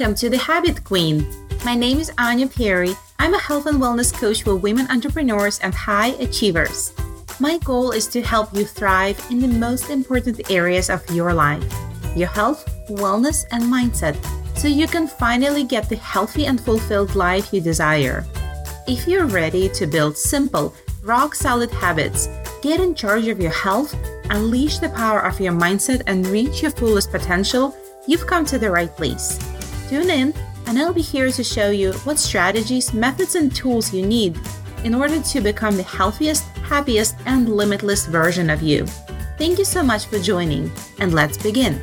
Welcome to the Habit Queen. My name is Anya Perry. I'm a health and wellness coach for women entrepreneurs and high achievers. My goal is to help you thrive in the most important areas of your life your health, wellness, and mindset so you can finally get the healthy and fulfilled life you desire. If you're ready to build simple, rock solid habits, get in charge of your health, unleash the power of your mindset, and reach your fullest potential, you've come to the right place. Tune in, and I'll be here to show you what strategies, methods, and tools you need in order to become the healthiest, happiest, and limitless version of you. Thank you so much for joining, and let's begin.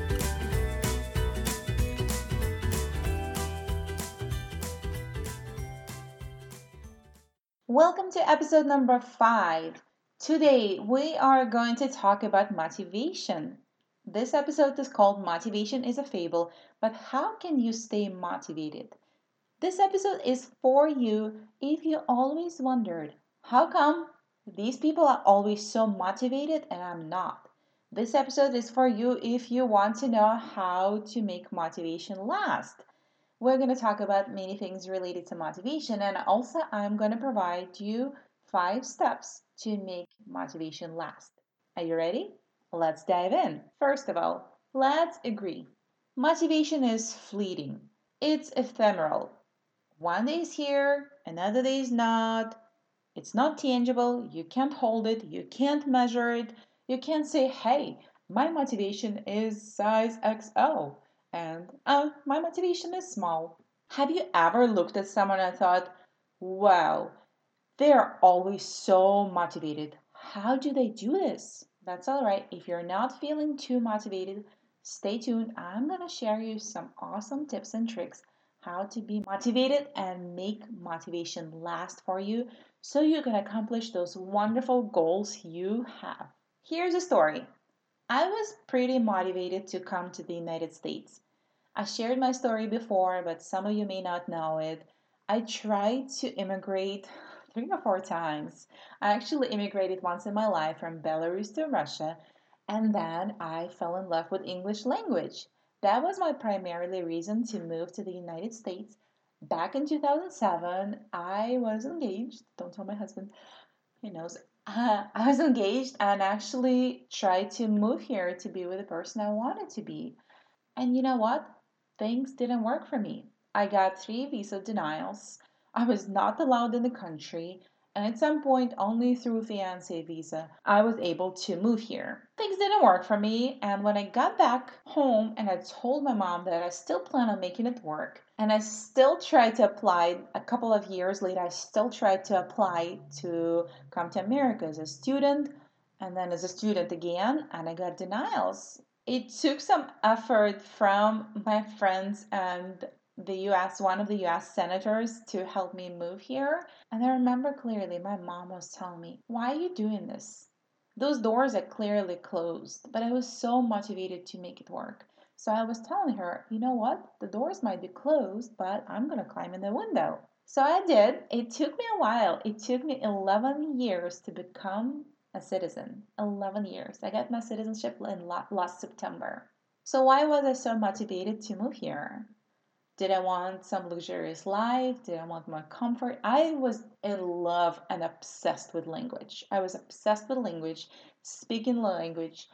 Welcome to episode number five. Today we are going to talk about motivation. This episode is called Motivation is a Fable, but how can you stay motivated? This episode is for you if you always wondered, how come these people are always so motivated and I'm not? This episode is for you if you want to know how to make motivation last we're going to talk about many things related to motivation and also I'm going to provide you five steps to make motivation last. Are you ready? Let's dive in. First of all, let's agree. Motivation is fleeting. It's ephemeral. One day is here, another day is not. It's not tangible. You can't hold it. You can't measure it. You can't say, hey, my motivation is size XL and uh, my motivation is small. Have you ever looked at someone and thought, wow, they're always so motivated? How do they do this? That's all right. If you're not feeling too motivated, stay tuned. I'm to share you some awesome tips and tricks how to be motivated and make motivation last for you so you can accomplish those wonderful goals you have. Here's a story I was pretty motivated to come to the United States. I shared my story before, but some of you may not know it. I tried to immigrate three or four times. I actually immigrated once in my life from Belarus to Russia, and then I fell in love with English language. That was my primarily reason to move to the United States. Back in 2007, I was engaged. Don't tell my husband. He knows. Uh, I was engaged and actually tried to move here to be with the person I wanted to be. And you know what? Things didn't work for me. I got three visa denials. I was not allowed in the country. And at some point, only through fiance visa, I was able to move here. Things didn't work for me, and when I got back home and I told my mom that I still plan on making it work, and I still tried to apply a couple of years later, I still tried to apply to come to America as a student, and then as a student again, and I got denials. It took some effort from my friends and the US, one of the US senators, to help me move here. And I remember clearly my mom was telling me, Why are you doing this? Those doors are clearly closed, but I was so motivated to make it work. So I was telling her, you know what? The doors might be closed, but I'm going to climb in the window. So I did. It took me a while. It took me 11 years to become a citizen. 11 years. I got my citizenship in last September. So why was I so motivated to move here? Did I want some luxurious life? Did I want more comfort? I was in love and obsessed with language. I was obsessed with language, speaking language,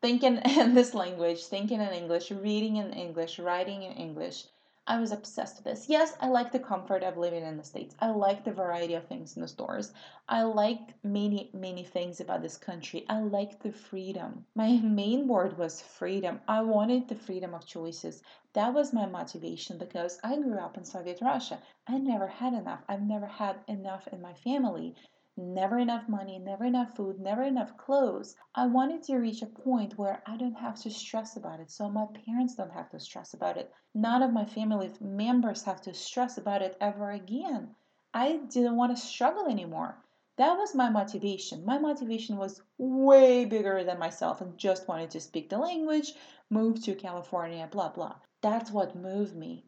thinking in this language, thinking in English, reading in English, writing in English. I was obsessed with this. Yes, I like the comfort of living in the States. I like the variety of things in the stores. I like many, many things about this country. I like the freedom. My main word was freedom. I wanted the freedom of choices. That was my motivation because I grew up in Soviet Russia. I never had enough. I've never had enough in my family never enough money, never enough food, never enough clothes. I wanted to reach a point where I don't have to stress about it, so my parents don't have to stress about it. None of my family members have to stress about it ever again. I didn't want to struggle anymore. That was my motivation. My motivation was way bigger than myself and just wanted to speak the language, move to California, blah, blah. That's what moved me.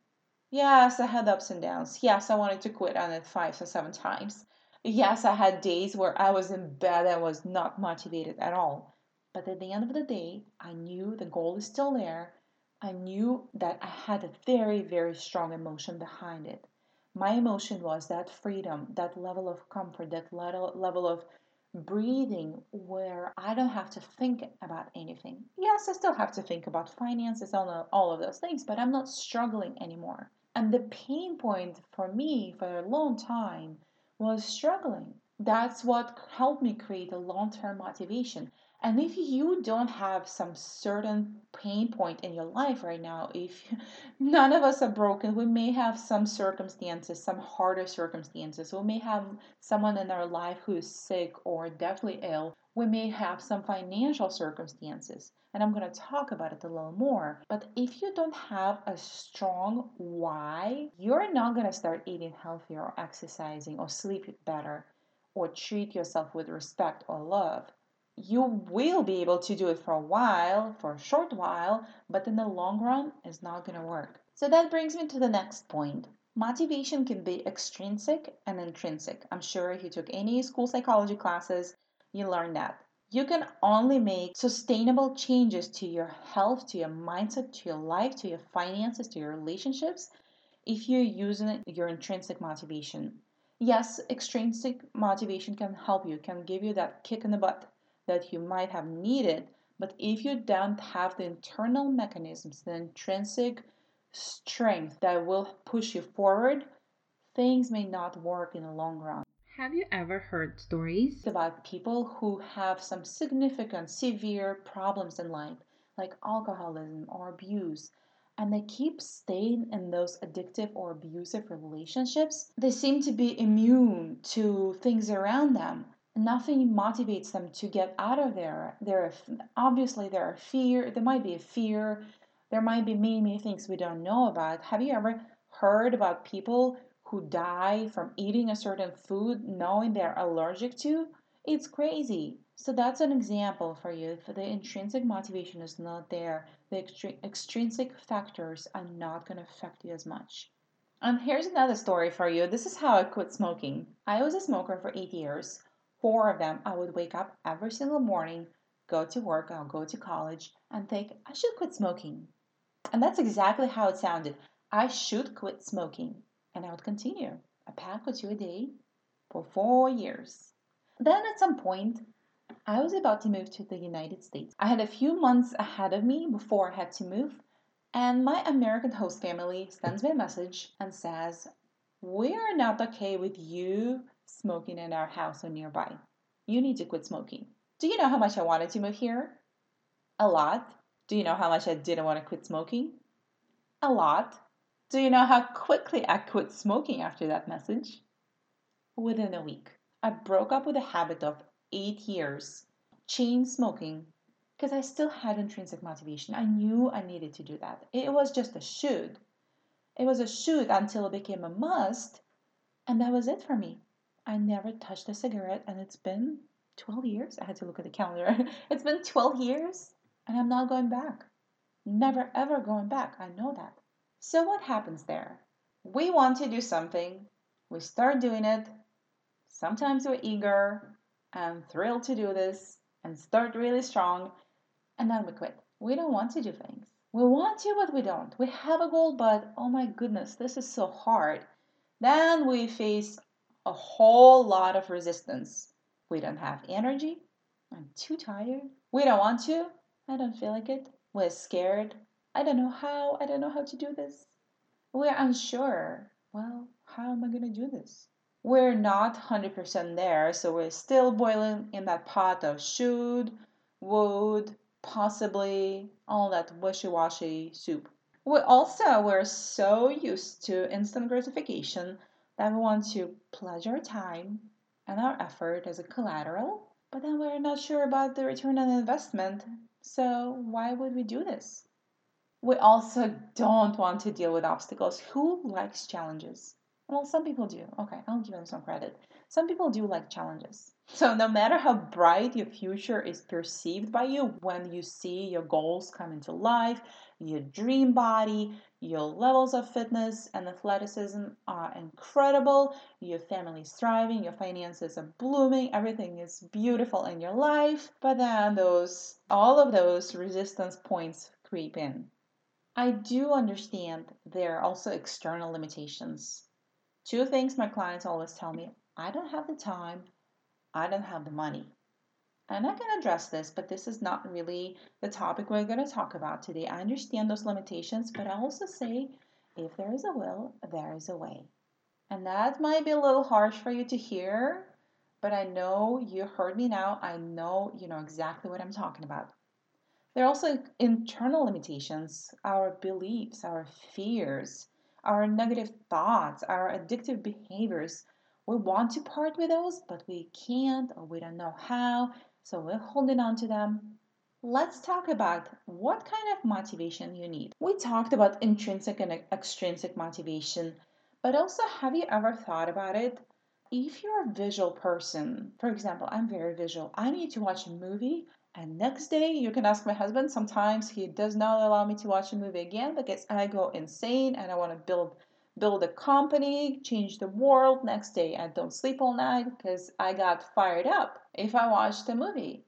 Yes, I had ups and downs. Yes, I wanted to quit on it five or seven times. Yes, I had days where I was in bed and was not motivated at all. But at the end of the day, I knew the goal is still there. I knew that I had a very, very strong emotion behind it. My emotion was that freedom, that level of comfort, that level of breathing where I don't have to think about anything. Yes, I still have to think about finances, all, all of those things, but I'm not struggling anymore. And the pain point for me for a long time was struggling. That's what helped me create a long term motivation. And if you don't have some certain pain point in your life right now, if none of us are broken, we may have some circumstances, some harder circumstances. We may have someone in our life who is sick or deathly ill. We may have some financial circumstances. And I'm going to talk about it a little more. But if you don't have a strong why, you're not going to start eating healthier or exercising or sleep better or treat yourself with respect or love you will be able to do it for a while, for a short while, but in the long run, it's not going to work. So that brings me to the next point. Motivation can be extrinsic and intrinsic. I'm sure if you took any school psychology classes, you learned that. You can only make sustainable changes to your health, to your mindset, to your life, to your finances, to your relationships if you're using your intrinsic motivation. Yes, extrinsic motivation can help you, can give you that kick in the butt that you might have needed. But if you don't have the internal mechanisms, the intrinsic strength that will push you forward, things may not work in the long run. Have you ever heard stories about people who have some significant, severe problems in life, like alcoholism or abuse, and they keep staying in those addictive or abusive relationships? They seem to be immune to things around them nothing motivates them to get out of there. There, obviously, there are fear. There might be a fear. There might be many, many things we don't know about. Have you ever heard about people who die from eating a certain food knowing they're allergic to? It's crazy. So that's an example for you. For the intrinsic motivation is not there, the extrinsic factors are not going to affect you as much. And here's another story for you. This is how I quit smoking. I was a smoker for eight years four of them, I would wake up every single morning, go to work, I'll go to college, and think, I should quit smoking. And that's exactly how it sounded. I should quit smoking. And I would continue a pack or two a day for four years. Then at some point, I was about to move to the United States. I had a few months ahead of me before I had to move, and my American host family sends me a message and says, We are not okay with you smoking in our house or nearby. You need to quit smoking. Do you know how much I wanted to move here? A lot. Do you know how much I didn't want to quit smoking? A lot. Do you know how quickly I quit smoking after that message? Within a week. I broke up with a habit of eight years, chain smoking, because I still had intrinsic motivation. I knew I needed to do that. It was just a should. It was a should until it became a must, and that was it for me. I never touched a cigarette, and it's been 12 years. I had to look at the calendar. it's been 12 years, and I'm not going back. Never ever going back. I know that. So, what happens there? We want to do something, we start doing it. Sometimes we're eager and thrilled to do this and start really strong, and then we quit. We don't want to do things. We want to, but we don't. We have a goal, but oh my goodness, this is so hard. Then we face a whole lot of resistance. We don't have energy. I'm too tired. We don't want to. I don't feel like it. We're scared. I don't know how. I don't know how to do this. We're unsure. Well, how am I going to do this? We're not 100% there, so we're still boiling in that pot of should, would, possibly, all that wishy washy soup. We also, we're so used to instant gratification that we want to pledge our time and our effort as a collateral, but then we're not sure about the return on investment. So, why would we do this? We also don't want to deal with obstacles. Who likes challenges? Well, some people do. Okay, I'll give them some credit. Some people do like challenges. So, no matter how bright your future is perceived by you when you see your goals come into life, your dream body, your levels of fitness and athleticism are incredible. Your family is thriving, your finances are blooming, everything is beautiful in your life. But then those all of those resistance points creep in. I do understand there are also external limitations. Two things my clients always tell me I don't have the time, I don't have the money. And I can address this, but this is not really the topic we're going to talk about today. I understand those limitations, but I also say if there is a will, there is a way. And that might be a little harsh for you to hear, but I know you heard me now. I know you know exactly what I'm talking about. There are also internal limitations, our beliefs, our fears, our negative thoughts, our addictive behaviors. We want to part with those, but we can't or we don't know how, so we're holding on to them. Let's talk about what kind of motivation you need. We talked about intrinsic and extrinsic motivation, but also have you ever thought about it? If you're a visual person, for example, I'm very visual, I need to watch a movie and next day, you can ask my husband. Sometimes he does not allow me to watch a movie again because I go insane and I want to build build a company, change the world. Next day, I don't sleep all night because I got fired up if I watched a movie.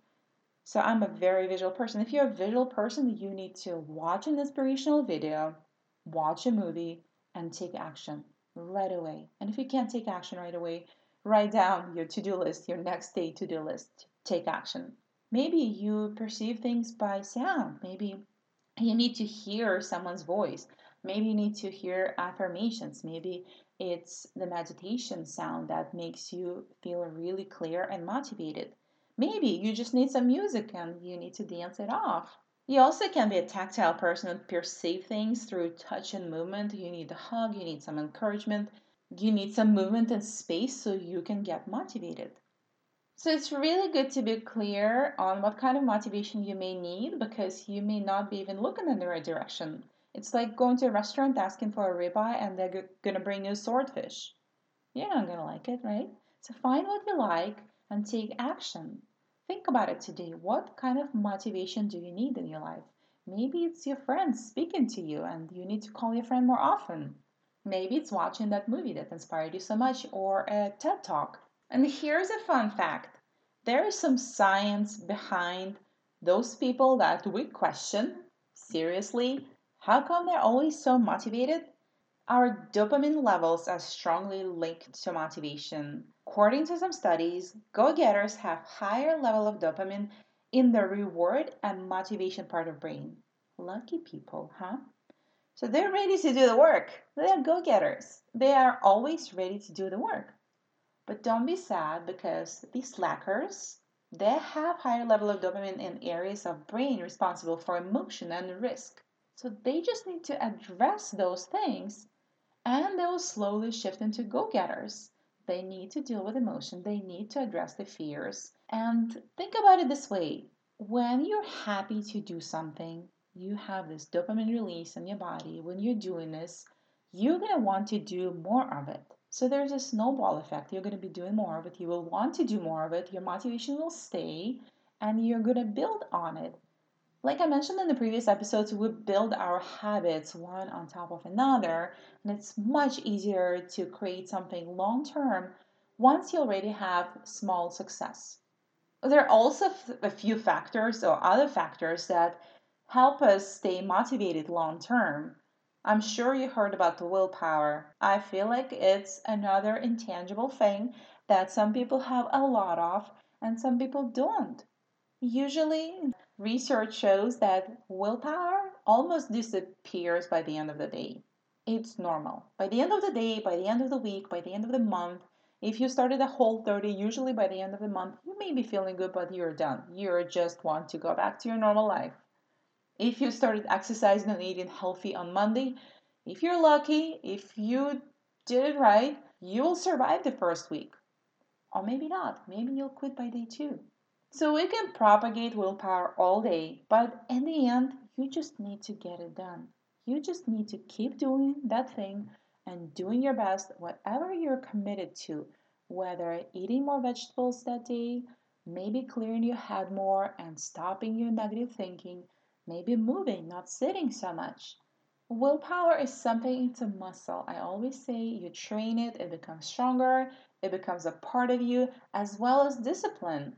So I'm a very visual person. If you're a visual person, you need to watch an inspirational video, watch a movie, and take action right away. And if you can't take action right away, write down your to do list, your next day to do list. Take action. Maybe you perceive things by sound. Maybe you need to hear someone's voice. Maybe you need to hear affirmations. Maybe it's the meditation sound that makes you feel really clear and motivated. Maybe you just need some music and you need to dance it off. You also can be a tactile person and perceive things through touch and movement. You need a hug, you need some encouragement, you need some movement and space so you can get motivated. So it's really good to be clear on what kind of motivation you may need because you may not be even looking in the right direction. It's like going to a restaurant asking for a ribeye and they're going to bring you swordfish. You're not going to like it, right? So find what you like and take action. Think about it today. What kind of motivation do you need in your life? Maybe it's your friends speaking to you and you need to call your friend more often. Maybe it's watching that movie that inspired you so much or a TED Talk and here's a fun fact there is some science behind those people that we question seriously. How come they're always so motivated? Our dopamine levels are strongly linked to motivation. According to some studies, go getters have higher level of dopamine in the reward and motivation part of brain. Lucky people, huh? So they're ready to do the work. They're go getters. They are always ready to do the work. But don't be sad because these slackers, they have higher level of dopamine in areas of brain responsible for emotion and risk. So they just need to address those things and they will slowly shift into go-getters. They need to deal with emotion, they need to address the fears. And think about it this way. When you're happy to do something, you have this dopamine release in your body. When you're doing this, you're going to want to do more of it. So there's a snowball effect. You're going to be doing more of it. You will want to do more of it. Your motivation will stay and you're going to build on it. Like I mentioned in the previous episodes, we build our habits one on top of another, and it's much easier to create something long term once you already have small success. There are also a few factors or other factors that help us stay motivated long term. I'm sure you heard about the willpower. I feel like it's another intangible thing that some people have a lot of and some people don't. Usually, research shows that willpower almost disappears by the end of the day. It's normal. By the end of the day, by the end of the week, by the end of the month, if you started a Whole30, usually by the end of the month, you may be feeling good, but you're done. You just want to go back to your normal life. If you started exercising and eating healthy on Monday, if you're lucky, if you did it right, you will survive the first week. Or maybe not. Maybe you'll quit by day two. So we can propagate willpower all day, but in the end, you just need to get it done. You just need to keep doing that thing and doing your best, whatever you're committed to, whether eating more vegetables that day, maybe clearing your head more and stopping your negative thinking, maybe moving, not sitting so much. Willpower is something, it's a muscle. I always say you train it, it becomes stronger, it becomes a part of you, as well as discipline.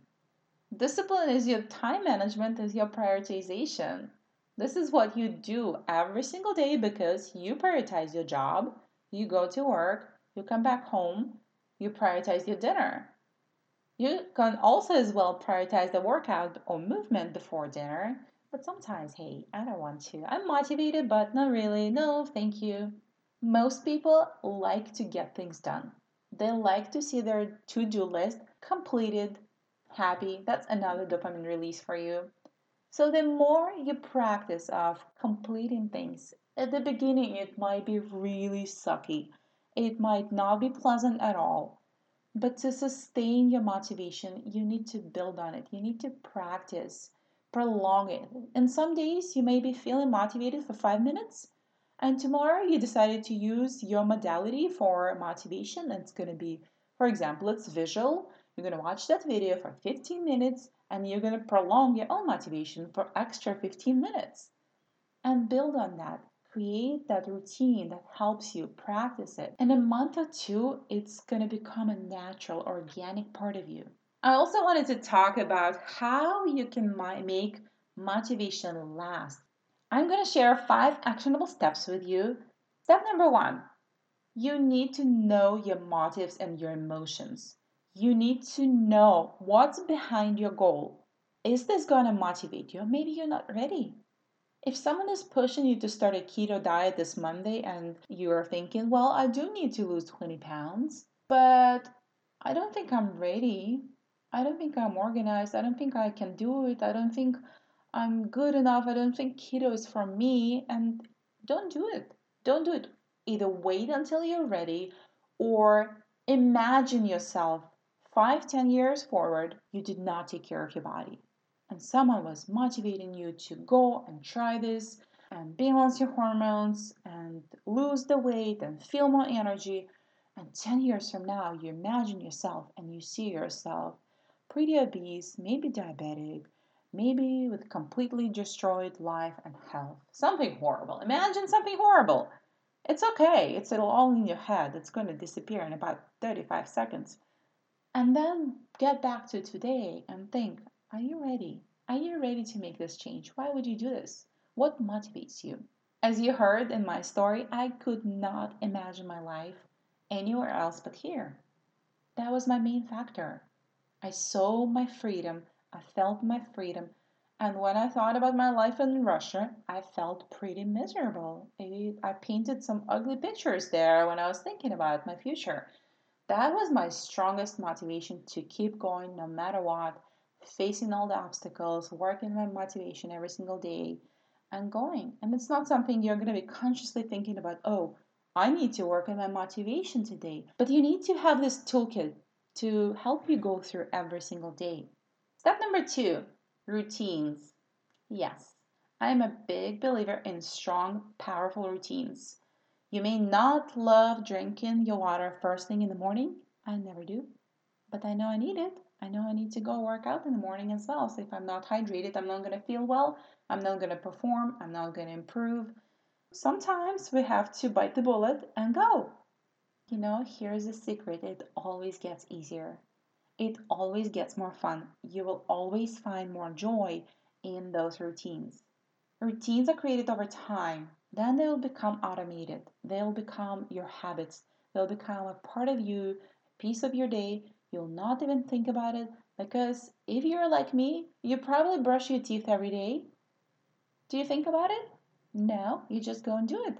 Discipline is your time management, is your prioritization. This is what you do every single day because you prioritize your job, you go to work, you come back home, you prioritize your dinner. You can also as well prioritize the workout or movement before dinner. But sometimes, hey, I don't want to. I'm motivated, but not really. No, thank you. Most people like to get things done. They like to see their to do list completed, happy. That's another dopamine release for you. So, the more you practice of completing things, at the beginning it might be really sucky. It might not be pleasant at all. But to sustain your motivation, you need to build on it. You need to practice, prolong it. And some days you may be feeling motivated for five minutes, and tomorrow you decided to use your modality for motivation. It's going to be, for example, it's visual. You're going to watch that video for 15 minutes and you're going to prolong your own motivation for extra 15 minutes and build on that create that routine that helps you practice it. In a month or two, it's going to become a natural, organic part of you. I also wanted to talk about how you can make motivation last. I'm going to share five actionable steps with you. Step number one you need to know your motives and your emotions. You need to know what's behind your goal. Is this going to motivate you? Maybe you're not ready. If someone is pushing you to start a keto diet this Monday and you're thinking, well, I do need to lose 20 pounds, but I don't think I'm ready. I don't think I'm organized. I don't think I can do it. I don't think I'm good enough. I don't think keto is for me. And don't do it. Don't do it. Either wait until you're ready or imagine yourself five, ten years forward, you did not take care of your body and someone was motivating you to go and try this and balance your hormones and lose the weight and feel more energy. And 10 years from now, you imagine yourself and you see yourself pretty obese, maybe diabetic, maybe with completely destroyed life and health. Something horrible. Imagine something horrible. It's okay. It's all in your head. It's going to disappear in about 35 seconds. And then get back to today and think are you ready? Are you ready to make this change? Why would you do this? What motivates you? As you heard in my story, I could not imagine my life anywhere else but here. That was my main factor. I saw my freedom, I felt my freedom, and when I thought about my life in Russia, I felt pretty miserable. I painted some ugly pictures there when I was thinking about my future. That was my strongest motivation to keep going no matter what facing all the obstacles, working my motivation every single day, and going. And it's not something you're going to be consciously thinking about, oh, I need to work on my motivation today. But you need to have this toolkit to help you go through every single day. Step number two routines. Yes, I'm a big believer in strong, powerful routines. You may not love drinking your water first thing in the morning. I never do. But I know I need it. I know I need to go work out in the morning as well. So if I'm not hydrated, I'm not going to feel well. I'm not going to perform. I'm not going to improve. Sometimes we have to bite the bullet and go. You know, here's the secret it always gets easier. It always gets more fun. You will always find more joy in those routines. Routines are created over time, then they will become automated. They'll become your habits. They'll become a part of you, a piece of your day You'll not even think about it because if you're like me, you probably brush your teeth every day. Do you think about it? No, you just go and do it.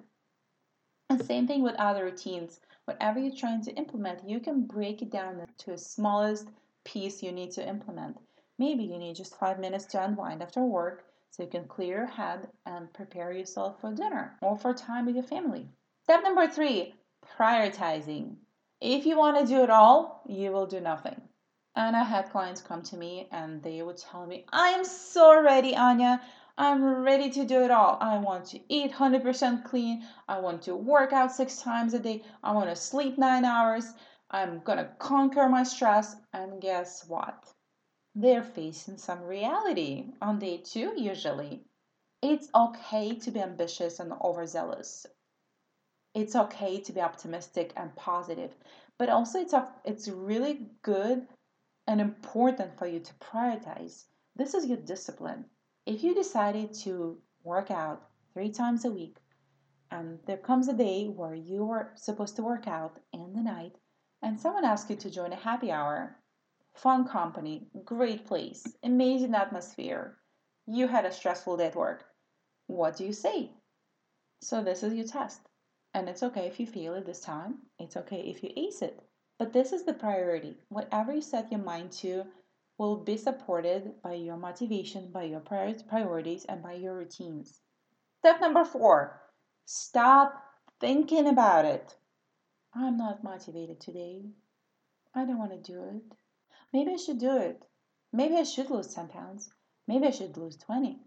And same thing with other routines. Whatever you're trying to implement, you can break it down to the smallest piece you need to implement. Maybe you need just five minutes to unwind after work so you can clear your head and prepare yourself for dinner or for time with your family. Step number three prioritizing. If you want to do it all, you will do nothing. And I had clients come to me and they would tell me, I am so ready, Anya. I'm ready to do it all. I want to eat 100% clean. I want to work out six times a day. I want to sleep nine hours. I'm going to conquer my stress. And guess what? They're facing some reality on day two, usually. It's okay to be ambitious and overzealous. It's okay to be optimistic and positive, but also it's a, it's really good and important for you to prioritize. This is your discipline. If you decided to work out three times a week, and there comes a day where you are supposed to work out in the night, and someone asks you to join a happy hour, fun company, great place, amazing atmosphere, you had a stressful day at work, what do you say? So, this is your test. And it's okay if you fail it this time, it's okay if you ace it. But this is the priority. Whatever you set your mind to will be supported by your motivation, by your priorities, and by your routines. Step number four stop thinking about it. I'm not motivated today. I don't want to do it. Maybe I should do it. Maybe I should lose 10 pounds. Maybe I should lose 20.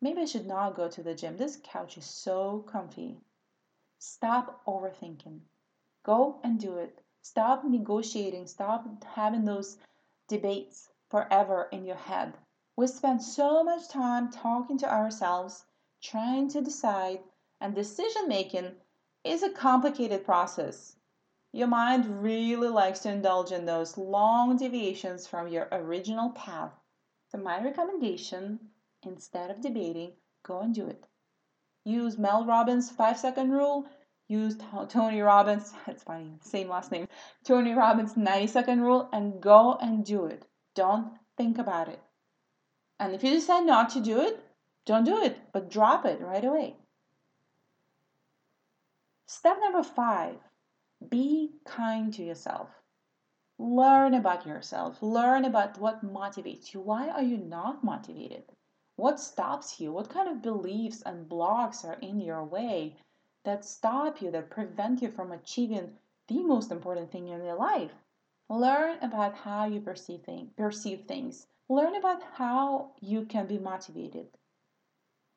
Maybe I should not go to the gym. This couch is so comfy. Stop overthinking. Go and do it. Stop negotiating. Stop having those debates forever in your head. We spend so much time talking to ourselves, trying to decide, and decision making is a complicated process. Your mind really likes to indulge in those long deviations from your original path. So, my recommendation instead of debating, go and do it. Use Mel Robbins' five second rule. Use Tony Robbins, it's funny, same last name, Tony Robbins' 90 second rule, and go and do it. Don't think about it. And if you decide not to do it, don't do it, but drop it right away. Step number five be kind to yourself. Learn about yourself. Learn about what motivates you. Why are you not motivated? What stops you? What kind of beliefs and blocks are in your way that stop you, that prevent you from achieving the most important thing in your life? Learn about how you perceive, thing, perceive things. Learn about how you can be motivated.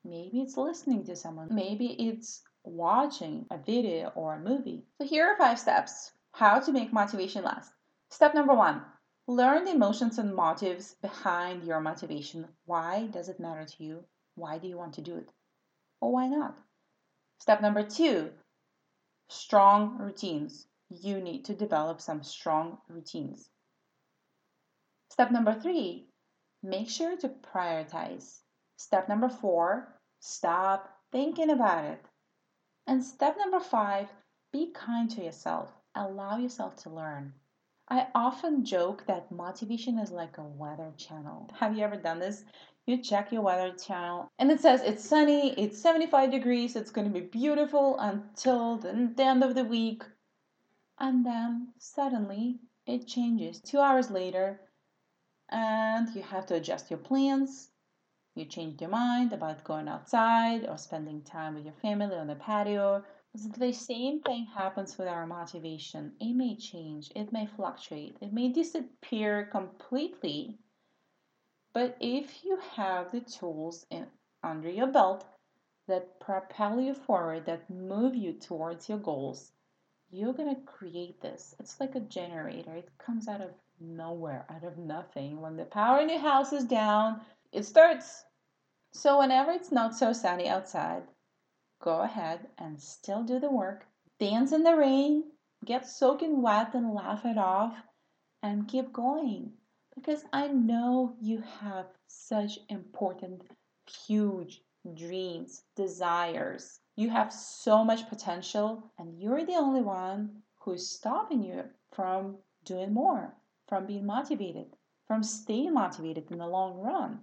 Maybe it's listening to someone. Maybe it's watching a video or a movie. So here are five steps how to make motivation last. Step number one learn the emotions and motives behind your motivation. Why does it matter to you? Why do you want to do it? Or why not? Step number two strong routines. You need to develop some strong routines. Step number three make sure to prioritize. Step number four stop thinking about it. And step number five, be kind to yourself. Allow yourself to learn. I often joke that motivation is like a weather channel. Have you ever done this? You check your weather channel and it says it's sunny, it's 75 degrees, it's going to be beautiful until the end of the week. And then suddenly it changes. Two hours later, and you have to adjust your plans you change your mind about going outside or spending time with your family on the patio. The same thing happens with our motivation. It may change, it may fluctuate, it may disappear completely. But if you have the tools in, under your belt that propel you forward, that move you towards your goals, you're going to create this. It's like a generator, it comes out of nowhere, out of nothing. When the power in your house is down, it starts. So, whenever it's not so sunny outside, go ahead and still do the work. Dance in the rain, get soaking wet and laugh it off, and keep going. Because I know you have such important, huge dreams, desires. You have so much potential, and you're the only one who's stopping you from doing more, from being motivated, from staying motivated in the long run.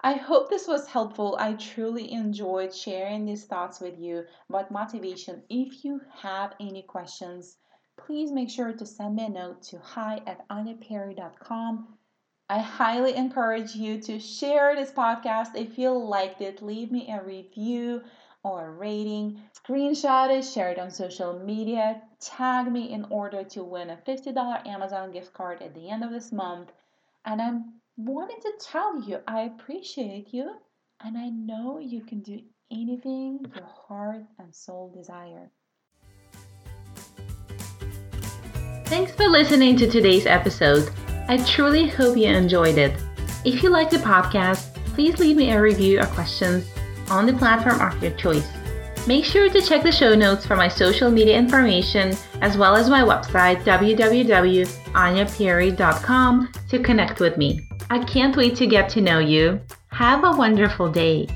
I hope this was helpful. I truly enjoyed sharing these thoughts with you about motivation. If you have any questions, please make sure to send me a note to hi at anyaperry.com. I highly encourage you to share this podcast if you liked it. Leave me a review or a rating. Screenshot it, share it on social media, tag me in order to win a $50 Amazon gift card at the end of this month. And I'm wanted to tell you I appreciate you and I know you can do anything your heart and soul desire. Thanks for listening to today's episode. I truly hope you enjoyed it. If you like the podcast, please leave me a review or questions on the platform of your choice. Make sure to check the show notes for my social media information as well as my website www.anyaperry.com to connect with me. I can't wait to get to know you. Have a wonderful day.